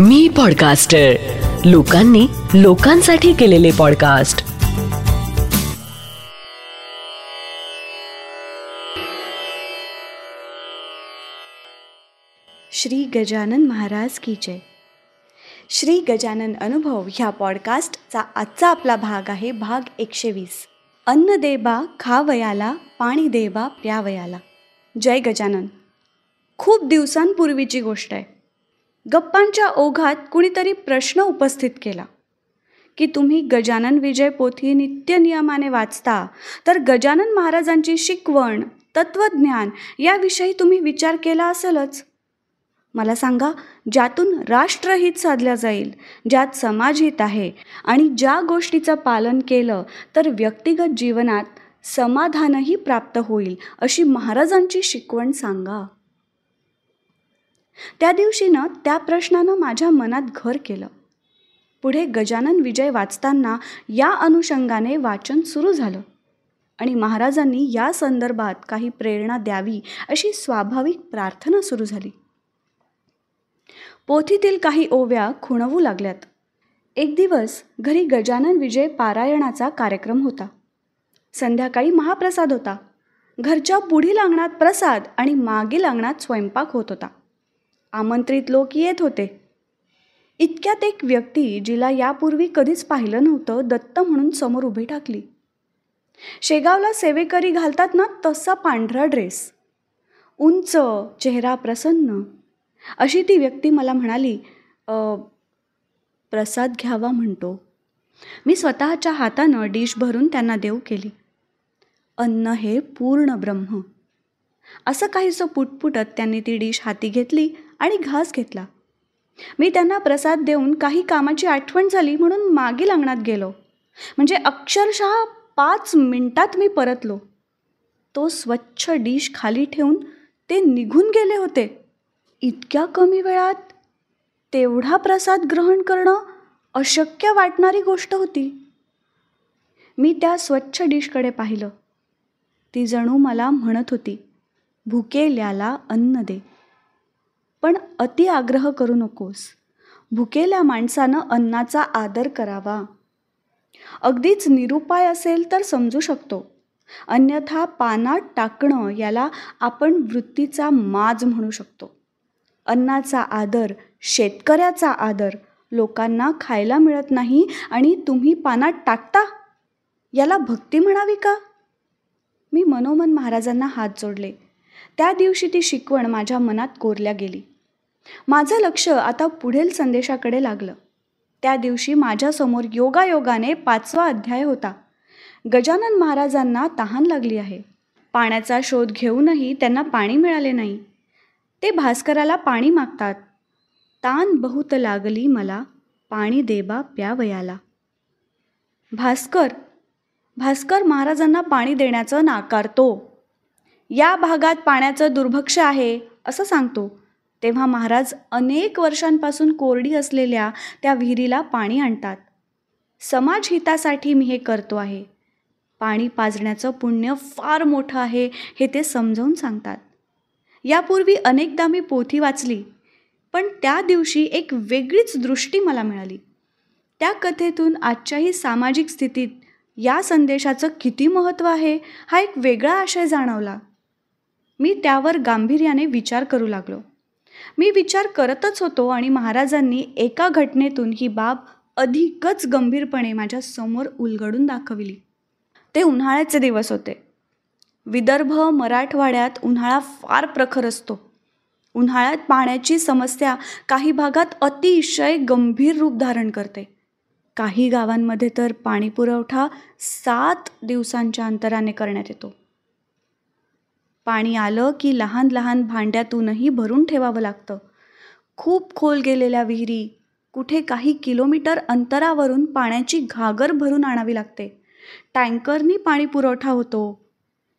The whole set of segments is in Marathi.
मी पॉडकास्टर लोकांनी लोकांसाठी केलेले पॉडकास्ट श्री गजानन महाराज की जय. श्री गजानन अनुभव ह्या पॉडकास्टचा आजचा आपला भाग आहे भाग एकशे वीस अन्न देबा खावयाला पाणी देबा प्यावयाला. जय गजानन. खूप दिवसांपूर्वीची गोष्ट आहे. गप्पांच्या ओघात कुणीतरी प्रश्न उपस्थित केला. की तुम्ही गजानन विजय पोथी नित्यनियमाने वाचता तर गजानन महाराजांची शिकवण तत्त्वज्ञान याविषयी तुम्ही विचार केला असेलच. मला सांगा ज्यातून राष्ट्रहित साधल्या जाईल ज्यात समाजहित आहे आणि ज्या गोष्टीचं पालन केलं तर व्यक्तिगत जीवनात समाधानही प्राप्त होईल अशी महाराजांची शिकवण सांगा. त्या दिवशीनं त्या प्रश्नानं माझ्या मनात घर केलं. पुढे गजानन विजय वाचताना या अनुषंगाने वाचन सुरू झालं. आणि महाराजांनी या संदर्भात काही प्रेरणा द्यावी अशी स्वाभाविक प्रार्थना सुरू झाली. पोथीतील काही ओव्या खुणवू लागल्यात. एक दिवस घरी गजानन विजय पारायणाचा कार्यक्रम होता. संध्याकाळी महाप्रसाद होता. घरच्या पुढील अंगणात प्रसाद आणि मागील अंगणात स्वयंपाक होत होता. आमंत्रित लोक येत होते. इतक्यात एक व्यक्ती जिला यापूर्वी कधीच पाहिलं नव्हतं दत्त म्हणून समोर उभी टाकली शेगावला सेवेकरी घालतात ना तसा पांढरा ड्रेस. उंच चेहरा प्रसन्न. अशी ती व्यक्ती मला म्हणाली प्रसाद घ्यावा म्हणतो. मी स्वतःच्या हातानं डिश भरून त्यांना देऊ केली. अन्न हे पूर्ण ब्रह्म. असं काहीसं पुटपुटत त्यांनी ती डिश हाती घेतली आणि घास घेतला. मी त्यांना प्रसाद देऊन काही कामाची आठवण झाली म्हणून मागील अंगणात गेलो. म्हणजे अक्षरशः पाच मिनटात मी परतलो. तो स्वच्छ डिश खाली ठेवून ते निघून गेले होते. इतक्या कमी वेळात तेवढा प्रसाद ग्रहण करणं अशक्य वाटणारी गोष्ट होती. मी त्या स्वच्छ डिशकडे पाहिलं. ती जणू मला म्हणत होती भुकेल्याला अन्न दे. पण अति आग्रह करू नकोस. भुकेल्या माणसानं अन्नाचा आदर करावा. अगदीच निरुपाय असेल तर समजू शकतो. अन्यथा पानात टाकणं याला आपण वृत्तीचा माज म्हणू शकतो. अन्नाचा आदर शेतकऱ्याचा आदर लोकांना खायला मिळत नाही आणि तुम्ही पानात टाकता? याला भक्ती म्हणावी का? मी मनोमन महाराजांना हात जोडले. त्या दिवशी ती शिकवण माझ्या मनात कोरल्या गेली. माझं लक्ष आता पुढील संदेशाकडे लागलं. त्या दिवशी माझ्यासमोर योगायोगाने पाचवा अध्याय होता. गजानन महाराजांना तहान लागली आहे. पाण्याचा शोध घेऊनही त्यांना पाणी मिळाले नाही. ते भास्कराला पाणी मागतात. तान बहुत लागली मला पाणी देबा प्यावयाला. भास्कर भास्कर महाराजांना पाणी देण्याचं नाकारतो. या भागात पाण्याचं दुर्भक्ष आहे असं सांगतो. तेव्हा महाराज अनेक वर्षांपासून कोरडी असलेल्या त्या विहिरीला पाणी आणतात. समाजहितासाठी मी हे करतो आहे. पाणी पाजण्याचं पुण्य फार मोठं आहे हे ते समजावून सांगतात. यापूर्वी अनेकदा मी पोथी वाचली पण त्या दिवशी एक वेगळीच दृष्टी मला मिळाली. त्या कथेतून आजच्याही सामाजिक स्थितीत या संदेशाचं किती महत्त्व आहे हा एक वेगळा आशय जाणवला. मी त्यावर गांभीर्याने विचार करू लागलो. मी विचार करतच होतो आणि महाराजांनी एका घटनेतून ही बाब अधिकच गंभीरपणे माझ्यासमोर उलगडून दाखविली. ते उन्हाळ्याचे दिवस होते. विदर्भ मराठवाड्यात उन्हाळा फार प्रखर असतो. उन्हाळ्यात पाण्याची समस्या काही भागात अतिशय गंभीर रूप धारण करते. काही गावांमध्ये तर पाणीपुरवठा सात दिवसांच्या अंतराने करण्यात येतो. पाणी आलं की लहान लहान भांड्यातूनही भरून ठेवावं लागतं. खूप खोल गेलेल्या विहिरी कुठे काही किलोमीटर अंतरावरून पाण्याची घागर भरून आणावी लागते. टँकरनी पाणी पुरवठा होतो.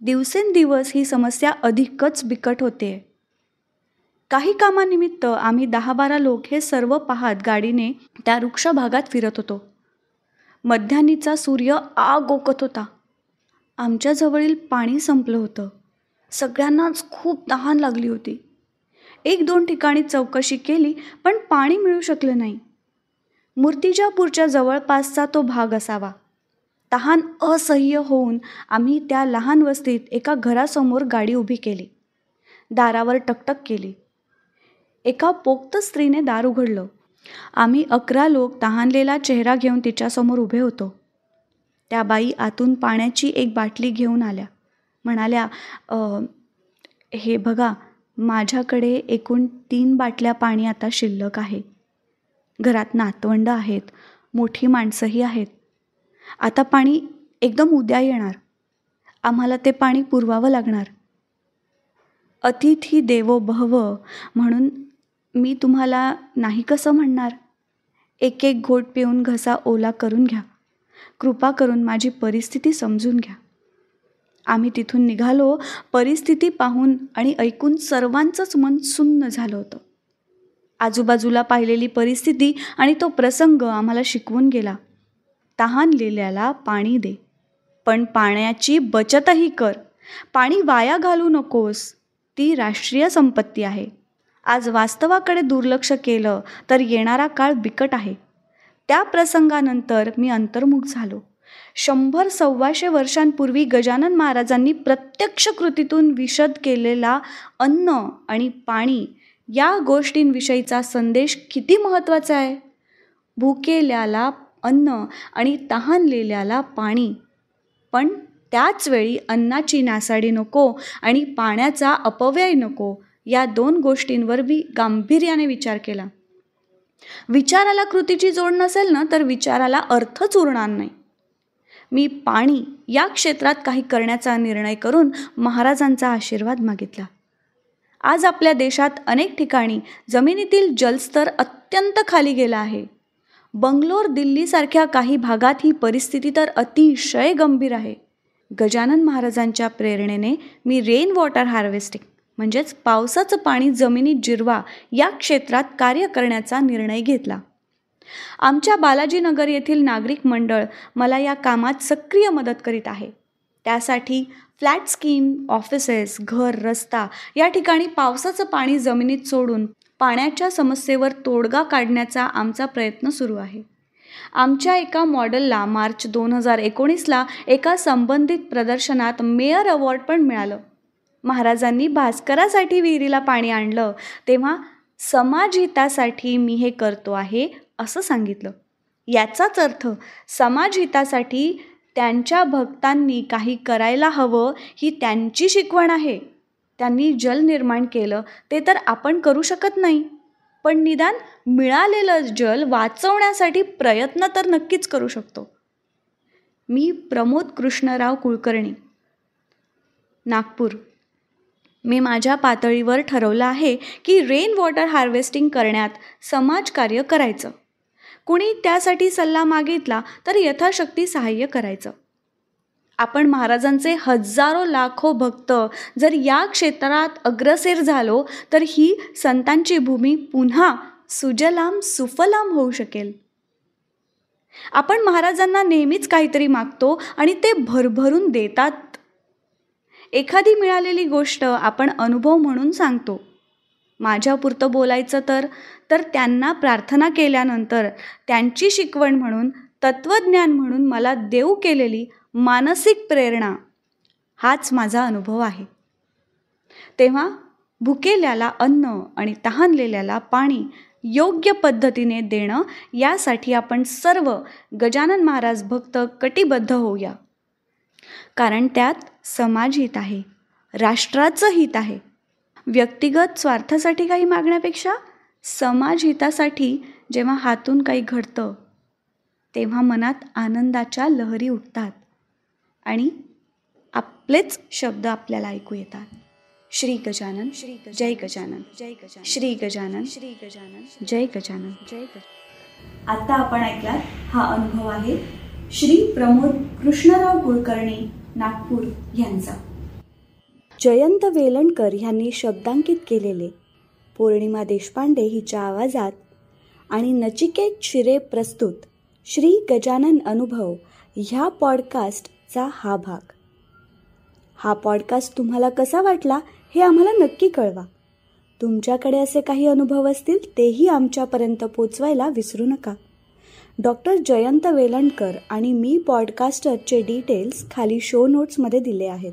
दिवसेंदिवस ही समस्या अधिकच बिकट होते. काही कामानिमित्त आम्ही दहा बारा लोक हे सर्व पाहत गाडीने त्या वृक्ष भागात फिरत होतो. मध्यानीचा सूर्य आग ओकत होता आमच्याजवळील पाणी संपलं होतं. सगळ्यांनाच खूप तहान लागली होती. एक दोन ठिकाणी चौकशी केली पण पाणी मिळू शकलं नाही. मूर्तिजापूरच्या जवळपासचा तो भाग असावा. तहान असह्य होऊन आम्ही त्या लहान वस्तीत एका घरासमोर गाडी उभी केली. दारावर टकटक केली. एका पोक्त स्त्रीने दार उघडलं. आम्ही अकरा लोक तहानलेला चेहरा घेऊन तिच्यासमोर उभे होतो. त्या बाई आतून पाण्याची एक बाटली घेऊन आल्या. म्हणाल्या हे बघा माझ्याकडे एकूण तीन बाटल्या पाणी आता शिल्लक आहे. घरात नातवंड आहेत मोठी माणसंही आहेत. आता पाणी एकदम उद्या येणार. आम्हाला ते पाणी पुरवावं लागणार. अतिथी देवो भव म्हणून मी तुम्हाला नाही कसं म्हणणार? एक एक घोट पिऊन घसा ओला करून घ्या. कृपा करून माझी परिस्थिती समजून घ्या. आम्ही तिथून निघालो परिस्थिती पाहून आणि ऐकून सर्वांचंच मन सुन्न झालं होतं. आजूबाजूला पाहिलेली परिस्थिती आणि तो प्रसंग आम्हाला शिकवून गेला. तहानलेल्याला पाणी दे. पण पाण्याची बचतही कर. पाणी वाया घालू नकोस. ती राष्ट्रीय संपत्ती आहे. आज वास्तवाकडे दुर्लक्ष केलं तर येणारा काळ बिकट आहे. त्या प्रसंगानंतर मी अंतर्मुख झालो. शंभर सव्वाशे वर्षांपूर्वी गजानन महाराजांनी प्रत्यक्ष कृतीतून विशद केलेला अन्न आणि पाणी या गोष्टींविषयीचा संदेश किती महत्त्वाचा आहे? भुकेल्याला अन्न आणि तहानलेल्याला पाणी. पण त्याच वेळी अन्नाची नासाडी नको आणि पाण्याचा अपव्यय नको या दोन गोष्टींवर मी गांभीर्याने विचार केला. विचाराला कृतीची जोड नसेल ना तर विचाराला अर्थच उरणार नाही. मी पाणी या क्षेत्रात काही करण्याचा निर्णय करून महाराजांचा आशीर्वाद मागितला. आज आपल्या देशात अनेक ठिकाणी जमिनीतील जलस्तर अत्यंत खाली गेला आहे. बंगलोर दिल्लीसारख्या काही भागात ही परिस्थिती तर अतिशय गंभीर आहे. गजानन महाराजांच्या प्रेरणेने मी रेन वॉटर हार्वेस्टिंग म्हणजेच पावसाचं पाणी जमिनीत जिरवा या क्षेत्रात कार्य करण्याचा निर्णय घेतला. आमच्या बालाजीनगर येथील नागरिक मंडळ मला या कामात सक्रिय मदत करीत आहे. त्यासाठी फ्लॅट स्कीम ऑफिसेस घर रस्ता या ठिकाणी पावसाचं पाणी जमिनीत सोडून पाण्याच्या समस्येवर तोडगा काढण्याचा आमचा प्रयत्न सुरू आहे. आमच्या एका मॉडेलला मार्च दोन हजार एकोणीसला एका संबंधित प्रदर्शनात मेयर अवॉर्ड पण मिळालं. महाराजांनी भास्करासाठी विहिरीला पाणी आणलं तेव्हा समाजहितासाठी मी हे करतो आहे असं सांगितलं. याचाच अर्थ समाजहितासाठी त्यांच्या भक्तांनी काही करायला हवं ही त्यांची शिकवण आहे. त्यांनी जल निर्माण केलं ते तर आपण करू शकत नाही. पण निदान मिळालेलं जल वाचवण्यासाठी प्रयत्न तर नक्कीच करू शकतो. मी प्रमोद कृष्णराव कुलकर्णी नागपूर. मी माझ्या पातळीवर ठरवलं आहे की रेन वॉटर हार्वेस्टिंग करण्यात समाजकार्य करायचं. कुणी त्यासाठी सल्ला मागितला तर यथाशक्ती सहाय्य करायचं. आपण महाराजांचे हजारो लाखो भक्त जर या क्षेत्रात अग्रसेर झालो तर ही संतांची भूमी पुन्हा सुजलाम सुफलाम होऊ शकेल. आपण महाराजांना नेहमीच काहीतरी मागतो आणि ते भरभरून देतात. एखादी मिळालेली गोष्ट आपण अनुभव म्हणून सांगतो. माझ्यापुरतं बोलायचं तर? तर त्यांना प्रार्थना केल्यानंतर त्यांची शिकवण म्हणून तत्त्वज्ञान म्हणून मला देऊ केलेली मानसिक प्रेरणा हाच माझा अनुभव आहे. तेव्हा भुकेल्याला अन्न आणि तहानलेल्याला पाणी योग्य पद्धतीने देणं यासाठी आपण सर्व गजानन महाराज भक्त कटिबद्ध होऊया. कारण त्यात समाज हित आहे राष्ट्राचं हित आहे. व्यक्तिगत स्वार्थासाठी काही मागण्यापेक्षा समाजहितासाठी जेव्हा हातून काही घडतं तेव्हा मनात आनंदाच्या लहरी उठतात आणि आपलेच शब्द आपल्याला ऐकू येतात. श्री गजानन श्री जय गजानन जय गजानन श्री गजानन श्री गजानन जय गजानन जय गजानन. आता आपण ऐकलात हा अनुभव आहे श्री प्रमोद कृष्णराव कुलकर्णी नागपूर यांचा. जयंत वेलणकर यांनी शब्दांकित केलेले. पौर्णिमा देशपांडे हिच्या आवाजात आणि नचिकेत शिरे प्रस्तुत श्री गजानन अनुभव ह्या पॉडकास्टचा हा भाग. हा पॉडकास्ट तुम्हाला कसा वाटला हे आम्हाला नक्की कळवा. तुमच्याकडे असे काही अनुभव असतील तेही आमच्यापर्यंत पोचवायला विसरू नका. डॉक्टर जयंत वेलणकर आणि मी पॉडकास्टरचे डिटेल्स खाली शो नोट्समध्ये दिले आहेत.